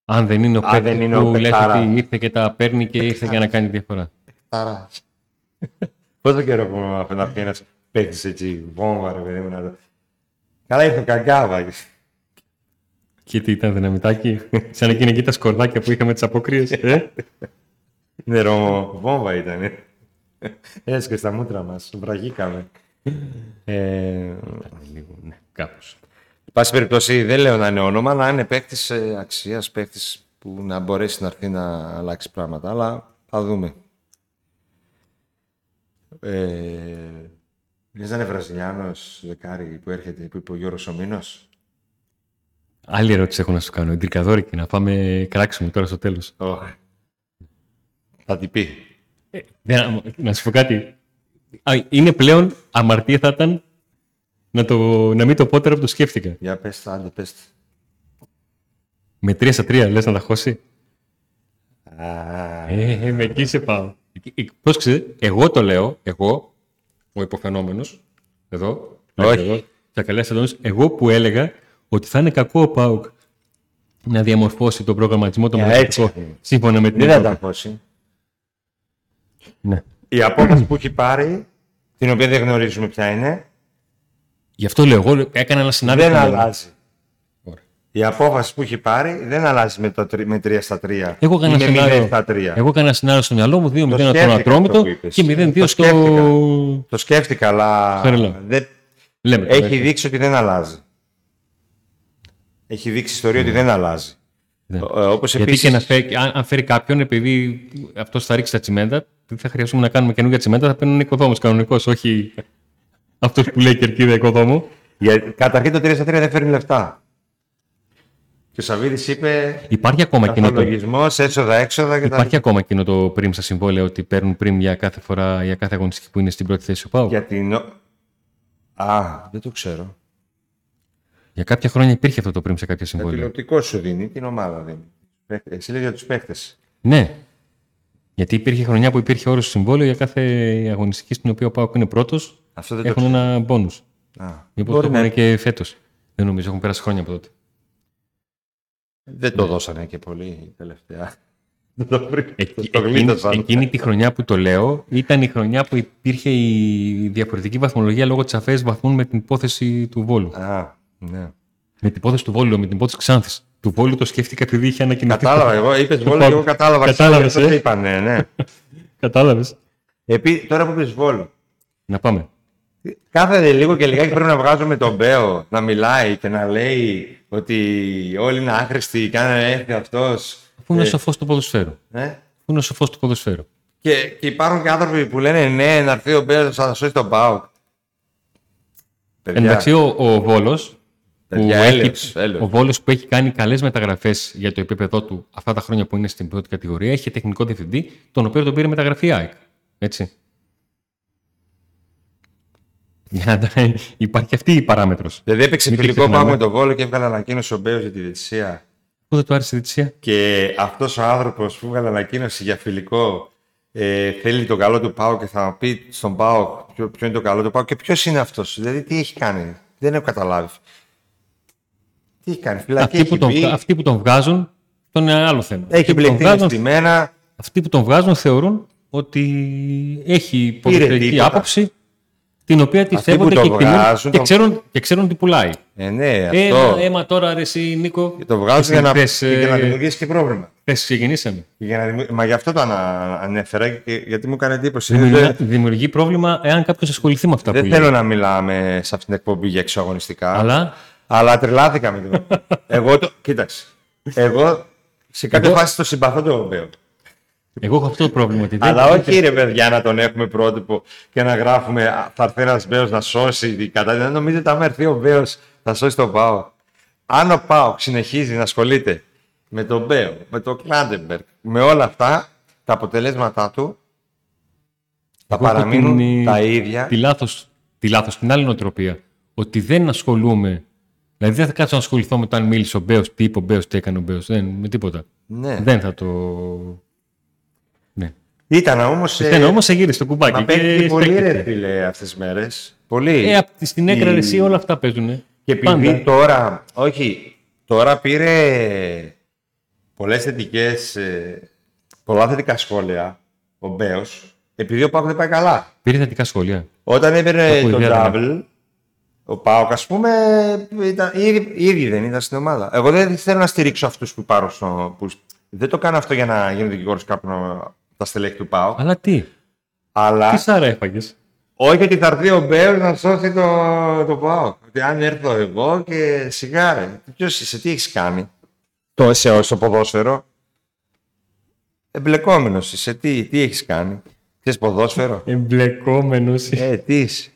Αν δεν είναι ο παίκτης που λέει ότι ήρθε και τα παίρνει και ήρθε για να κάνει διαφορά. Παιχτάρα. Πόσο καιρό που να πει ένας παίκτης έτσι, βόμβα ρε παιδί μου να το... Καλά ήρθε ο Καγκάβα. Και τι ήταν δυναμητάκι, σαν εκείνη εκεί τα σκορδάκια που είχαμε τις αποκρίες. Ε; Ναι, ρο, βόμβα ήταν. Έσκε στα μούτρα μας, βραγήκαμε. Ε, ναι, κάπως πάση περιπτώσει δεν λέω να είναι όνομα, αλλά είναι παίκτης αξίας, παίκτης που να μπορέσει να έρθει να αλλάξει πράγματα. Αλλά θα δούμε. Ε, να είναι Βραζιλιάνος δεκάρι που έρχεται, που είπε ο Γιώργος Ομίνος; Άλλη ερώτηση έχω να σου κάνω. Εντρικαδόρικη, να πάμε κράξιμο τώρα στο τέλος. Oh. Θα την πει. Ε, να σου πω κάτι. είναι πλέον αμαρτία θα ήταν να, το, να μην το πω τώρα που το σκέφτηκα. Για πες άντε πες Με 3 στα 3 λες να τα χώσει. Ε, με εκεί σε πάω. Πώς ξέρεις, εγώ το λέω, εγώ, ο υποφαινόμενος, εδώ, Όχι. Εδώ, θα εγώ που έλεγα ότι θα είναι κακό ο ΠΑΟΚ να διαμορφώσει τον προγραμματισμό των μεταφραστικό σύμφωνα με την Δεν θα τα χώσει. Ναι. Η απόφαση που έχει πάρει, την οποία δεν γνωρίζουμε ποια είναι, Γι' αυτό λέω, εγώ έκανα ένα συνάδελφο. Δεν αλλάζει. Η απόφαση που έχει πάρει δεν αλλάζει με, το, με 3 στα 3. Εγώ έκανα με 0 στα 3. Εγώ έκανα ένα σενάριο στο μυαλό μου 2-0 από τον Ατρόμητο και 0-2 στο. Το σκέφτηκα, αλλά. Δεν... Λέμε, έχει δείξει ότι δεν αλλάζει. Έχει δείξει ιστορία ότι δεν αλλάζει. Ναι. Όπως Γιατί επίσης... και να φέρει, αν φέρει κάποιον, επειδή αυτός θα ρίξει τα τσιμέντα, θα χρειαστούμε να κάνουμε καινούργια τσιμέντα, θα παίρνουν οικοδόμο κανονικό, όχι αυτός που λέει κερκίδα οικοδόμου. Για, καταρχήν το 3 3 δεν φέρνει λεφτά. Και ο Σαββίδης είπε. Υπάρχει ακόμα εκείνο το. έσοδα, έξοδα και Υπάρχει τα... ακόμα εκείνο το πριν στα συμβόλαια ότι παίρνουν πριν για κάθε φορά, για κάθε αγωνιστική που είναι στην πρώτη θέση ο Πάου. Για την... Α, δεν το ξέρω. Για κάποια χρόνια υπήρχε αυτό το πριν σε κάποια συμβόλαια. Τηλεοπτικό σου δίνει, την ομάδα δίνει. Εσύ λέει για τους παίχτες. Ναι. Γιατί υπήρχε χρονιά που υπήρχε όρος συμβόλαιο για κάθε αγωνιστική στην οποία ο Πάουκ είναι πρώτος αυτό δεν έχουν το ένα μπόνου. Μήπως το έχουν και φέτος. Δεν νομίζω, έχουν πέρασει χρόνια από τότε. Δεν το δώσανε και πολύ τελευταία. Εκεί, εκείνη, εκείνη τη χρονιά που το λέω ήταν η χρονιά που υπήρχε η διαφορετική βαθμολογία λόγω της αφαίρεσης βαθμών με την υπόθεση του Βόλου. Α, ναι. Με την υπόθεση του Βόλου, με την υπόθεση Ξάνθης. Του Βόλου το σκέφτηκα επειδή είχε ανακοινωθεί. Κατάλαβα, εγώ είπες Βόλου και εγώ κατάλαβα. Κατάλαβες. Ε; Είπανε, ναι. Κατάλαβες. Τώρα που είπες Βόλου. Να πάμε. Κάθε λίγο και λιγάκι πρέπει να βγάζουμε τον Μπέο να μιλάει και να λέει ότι όλοι είναι άχρηστοι και αν έρθει αυτός. Πού είναι ο ε, σοφός του ποδοσφαίρου. Ε; Πού είναι ο σοφός του ποδοσφαίρου. Και, και υπάρχουν και άνθρωποι που λένε ναι, να έρθει ο Μπέος να σώσει τον Μπάουκ. Παιδιά, Εντάξει, ο, ο Βόλος που, Παιδιά, έχει, έλεος, έλεος. ο Βόλος που έχει κάνει καλές μεταγραφές για το επίπεδό του αυτά τα χρόνια που είναι στην πρώτη κατηγορία έχει τεχνικό διευθυντή, τον οποίο τον πήρε μεταγραφή ΑΕΚ. Έτσι. Για να- Υπάρχει αυτή η παράμετρος. Δηλαδή έπαιξε Μην το φιλικό ξεχνάμε. πάω με τον Βόλο και έβγαλε ανακοίνωση ο Μπέος για τη διαιτησία. Πού δεν του άρεσε η διετησία. Και αυτός ο άνθρωπος που έβγαλε ανακοίνωση για φιλικό ε, θέλει το καλό του Πάου και θα πει στον Πάο ποιο, ποιο είναι το καλό του Πάου και ποιος είναι αυτός. Δηλαδή τι έχει κάνει; Δεν έχω καταλάβει. Τι έχει κάνει; Φυλακή Αυτοί έχει που, τον, μπει, αυτοί που τον βγάζουν, τον είναι άλλο θέμα. έχει Αυτοί που, τον μπλεχτεί βγάζουν, στη μένα. αυτοί που τον βγάζουν θεωρούν ότι έχει Πήρε ποδοσφαιρική τίποτα. άποψη την οποία τη Αυτοί που σέβονται το και εκτιμούν βγάζουν, και το- ξέρουν, και ξέρουν τι πουλάει. Ε, ναι, Έμα, αυτό. έμα τώρα ρε εσύ Νίκο. Και το βγάζουν για να, Χθες, και για να ε, δημιουργήσει και πρόβλημα. χθες ξεκινήσαμε. Και για να δημιου- Μα γι' αυτό το ανα... ανέφερα και γιατί μου έκανε εντύπωση. Δημιουργεί, Δεν, δημιουργεί πρόβλημα εάν κάποιος ασχοληθεί με αυτά δεν που θέλω λέει. να μιλάμε σε αυτήν την εκπομπή για εξωαγωνιστικά. Αλλά; Αλλά τρελάθηκα με το. εγώ το. Κοίταξε. Εγώ σε κάποια Εγώ- φάση το συμπαθώ τον Μπέο. Εγώ έχω αυτό το πρόβλημα. Ότι δεν- Αλλά όχι ρε παιδιά να τον έχουμε πρότυπο και να γράφουμε «Α, θα έρθει ένας Μπέο να σώσει την κατάσταση. Δεν νομίζετε άμα έρθει ο Μπέο θα σώσει τον Πάο. Αν ο Πάο συνεχίζει να ασχολείται με τον Μπέο, με τον Κλάτενμπεργκ, με όλα αυτά, τα αποτελέσματά του θα Εγώ έχω παραμείνουν την- τα ίδια. Τη λάθος, τη λάθος, την άλλη νοοτροπία. Ότι δεν ασχολούμαι. Δηλαδή δεν θα κάτσω να ασχοληθώ με το αν μίλησε ο Μπέος, τι είπε ο Μπέος, τι έκανε ο Μπέος. Δεν, με τίποτα. Ναι. Δεν θα το. Ναι. Ήταν όμως. Ήταν όμως σε γύρισε το κουμπάκι. Μα παίζει και πολύ στέκεται. ρε φίλε αυτές τις μέρες. Πολύ. Ε, απ' τη- στην έκρα Η- ρε, εσύ όλα αυτά παίζουν. Και επειδή Πάντα. τώρα, όχι, τώρα πήρε πολλές θετικές, ε, πολλά θετικά σχόλια ο Μπέος, επειδή ο Πάοκ δεν πάει καλά. Πήρε θετικά σχόλια. Όταν έπαιρνε Ακούει το ιδιαίτερα. double, ο Πάοκ, ας πούμε, ήταν, ήδη, ήδη δεν ήταν στην ομάδα. Εγώ δεν θέλω να στηρίξω αυτούς που πάρω στο... Που, δεν το κάνω αυτό για να γίνω δικηγόρος κάποιον από τα στελέχη του Πάοκ, Αλλά τι; αλλά... Τι σάρα έφαγες; Όχι ότι θα έρθει ο Μπέος να σώσει το, το ΠΑΟΚ. Ότι αν έρθω εγώ και σιγά ρε. Ποιος είσαι, τι έχεις κάνει; Το σε στο ποδόσφαιρο. Εμπλεκόμενος είσαι, τι, τι έχεις κάνει; Ξέρεις ποδόσφαιρο; Εμπλεκόμενος. ε, τι είσαι.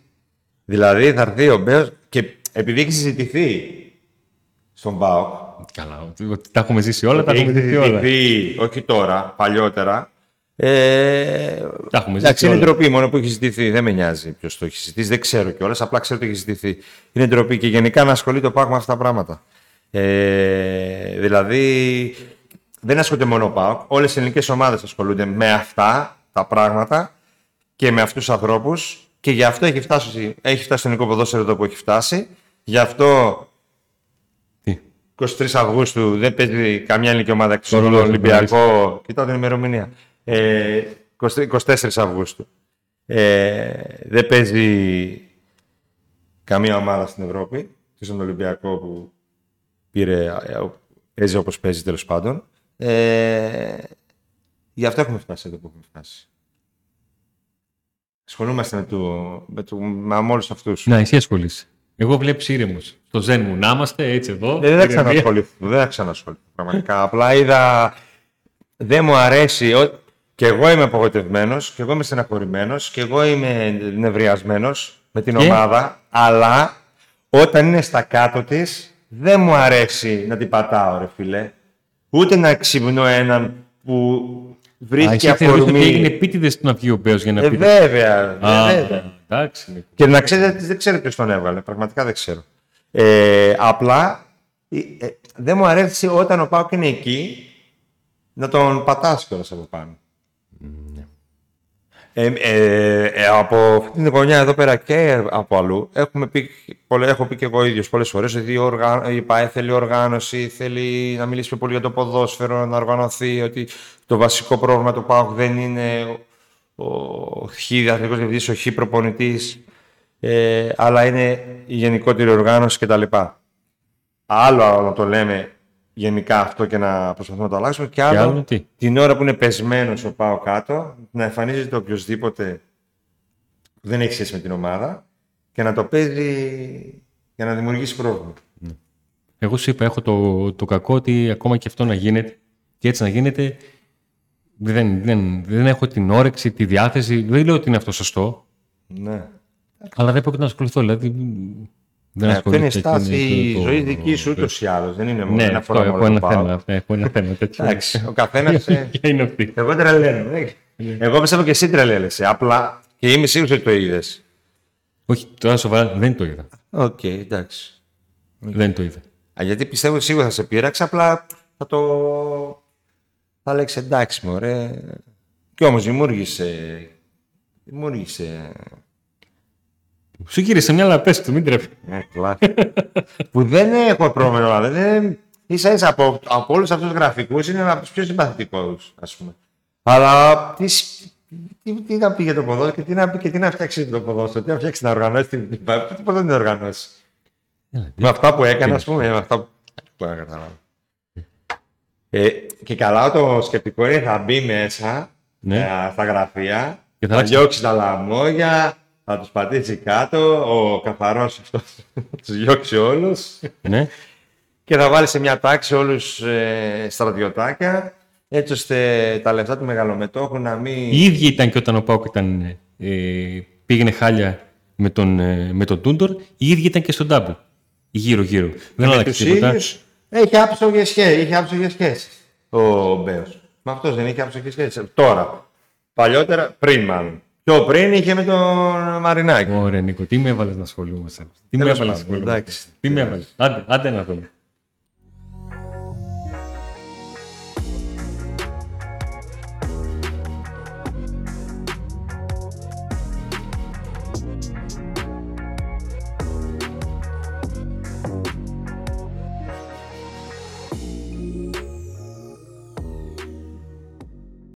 Δηλαδή θα έρθει ο Μπέος και επειδή έχει συζητηθεί στον ΠΑΟΚ. Καλά. ότι- Ότι τα έχουμε ζήσει όλα, τα έχει έχουμε ζήσει όλα. συζητηθεί, όχι τώρα, παλιότερα. Ε, Τα έχουμε Εντάξει, ζήσει είναι όλα. ντροπή μόνο που έχει ζητηθεί. Δεν με νοιάζει ποιος το έχει ζητήσει. Δεν ξέρω κιόλας. Απλά ξέρω ότι έχει ζητηθεί. Είναι ντροπή και γενικά να ασχολείται ο ΠΑΟΚ με αυτά τα πράγματα. Ε, δηλαδή, δεν ασχολείται μόνο ο ΠΑΟΚ. Όλες οι ελληνικές ομάδες ασχολούνται με αυτά τα πράγματα και με αυτούς τους ανθρώπους. Και γι' αυτό έχει φτάσει, έχει φτάσει το ελληνικό ποδόσφαιρο εδώ που έχει φτάσει. Γι' αυτό Τι; 23 Αυγούστου δεν παίζει καμιά ελληνική ομάδα εκτός Τώρα από τον δεν Ολυμπιακό. Κοιτάω την ημερομηνία. Ε, 23 24 Αυγούστου. Ε, δεν παίζει καμία ομάδα στην Ευρώπη. Εκτός από τον Ολυμπιακό που πήρε, ε, παίζει όπως παίζει τέλος πάντων. Ε, γι' αυτό έχουμε φτάσει εδώ που έχουμε φτάσει. Ασχολούμαστε με, το, με, το, με όλους αυτούς. Να, εσύ ασχολείσαι. Εγώ βλέπεις ήρεμος. Στο ζεν μου να είμαστε έτσι εδώ. Ε, δεν θα ηρεμία. ξανασχοληθώ. Δεν θα ξανασχοληθώ. Πραγματικά. Απλά είδα. Δεν μου αρέσει. Ο- Και εγώ είμαι απογοητευμένος, και εγώ είμαι στεναχωρημένος, και εγώ είμαι νευριασμένος με την Και; ομάδα. Αλλά όταν είναι στα κάτω της, δεν μου αρέσει να την πατάω, ρε φίλε. Ούτε να ξυπνώ έναν που Α, βρίσκει εσύ θεωρείς ότι έγινε αφορμή. επίτηδες να βγει ο Μπέος για να Ε, πει. βέβαια. Α, βέβαια. εντάξει. Νίκο. Και να ξέρετε, δεν ξέρω ποιος τον έβγαλε. Πραγματικά δεν ξέρω. Ε, απλά ε, ε, δεν μου αρέσει όταν ο Πάουκ είναι εκεί να τον πατάς κιόλας από πάνω. Ε, ε, ε, από αυτή την γωνιά εδώ πέρα και από αλλού έχουμε πει, πολλε- έχω πει και εγώ ίδιος πολλές φορές ότι η, οργα... η ΠΑΕ θέλει οργάνωση, θέλει να μιλήσει πιο πολύ για το ποδόσφαιρο, να οργανωθεί, ότι το βασικό πρόβλημα του ΠΑΟΚ δεν είναι ο, ο χ αθλητικός διευθυντής, ο χ προπονητής, ε, αλλά είναι η γενικότερη οργάνωση κτλ. Άλλο να το λέμε γενικά αυτό και να προσπαθούμε να το αλλάξουμε και άλλο, άλλο τι; την ώρα που είναι πεσμένο ο πάω κάτω να εμφανίζεται οποιοδήποτε που δεν έχει σχέση με την ομάδα και να το παίζει για να δημιουργήσει πρόβλημα. Εγώ σου είπα, έχω το, το κακό ότι ακόμα και αυτό να γίνεται και έτσι να γίνεται, δεν, δεν, δεν έχω την όρεξη, τη διάθεση. Δεν λέω ότι είναι αυτό σωστό, Ναι. αλλά δεν πρόκειται να ασχοληθώ. Δηλαδή, Δεν Ε, Αυτό είναι ασχολείται στάση η το- ζωή το- δική σου ούτως ή άλλως. Δεν είναι μόνο Ναι, ένα αυτό, φορά έχω μόνο ένα το πάω. θέμα. Έχω ένα θέμα τέτοιο. Εντάξει, ο καθένας. Ποια είναι αυτή. Εγώ τρελαίνω. Ναι. Εγώ πιστεύω και εσύ τρελαίνεσαι. Απλά και είμαι σίγουρο ότι το είδες. Όχι, τώρα σοβαρά δεν το είδα. Οκ, εντάξει. Δεν το είδα. Α, γιατί πιστεύω σίγουρα θα σε πείραξε, απλά θα το. Θα λέξει εντάξει, μωρέ. Κι όμως δημιούργησε. Δημιούργησε. Σου γύρισε μια αλλά πες του, μην τρέφει. Ε, κλάσ. που δεν έχω πρόβλημα, αλλά δεν. σα ίσα από, από όλους αυτούς τους γραφικούς είναι από τους πιο συμπαθητικούς, ας πούμε. Αλλά τι, σ- τι, τι να πει για το ποδόσφαιρο και τι να πει και τι να φτιάξει το ποδόσφαιρο, τι να φτιάξει να οργανώσει την. Τι πώ δεν την οργανώσει. Με αυτά που έκανε, ας πούμε, με αυτά που. που να καταλάβω. Ε, και καλά το σκεπτικό είναι θα μπει μέσα Ναι. ε, στα γραφεία, Και θα θα, αλλάξει. διώξει τα λαμόγια, θα τους πατήσει κάτω, ο καθαρός αυτός θα τους διώξει όλους Ναι. και θα βάλει σε μια τάξη όλους ε, στρατιωτάκια έτσι ώστε τα λεφτά του μεγαλομετόχου να μην... Η ίδια ήταν και όταν ο Πάουκ ήταν, ε, πήγαινε χάλια με τον, ε, με τον Τούντορ, η ίδια ήταν και στον Ντάμπλ. Γύρω-γύρω. Δεν με άλλαξε τους τίποτα. ίδιους έχει άψογες σχέσεις, είχε άψογες σχέσεις ο Μπέος. Με αυτός δεν είχε άψογες σχέσεις. Τώρα, παλιότερα, πριν μάλλον. Πιο πριν είχε με τον Μαρινάκη. Ωραία, Νίκο, τι με έβαλες να ασχολούμαστε; Τι με Τέλος έβαλες να πάντων, ασχολούμαστε; εντάξει. Τι με έβαλες; Άντε, άντε να δούμε.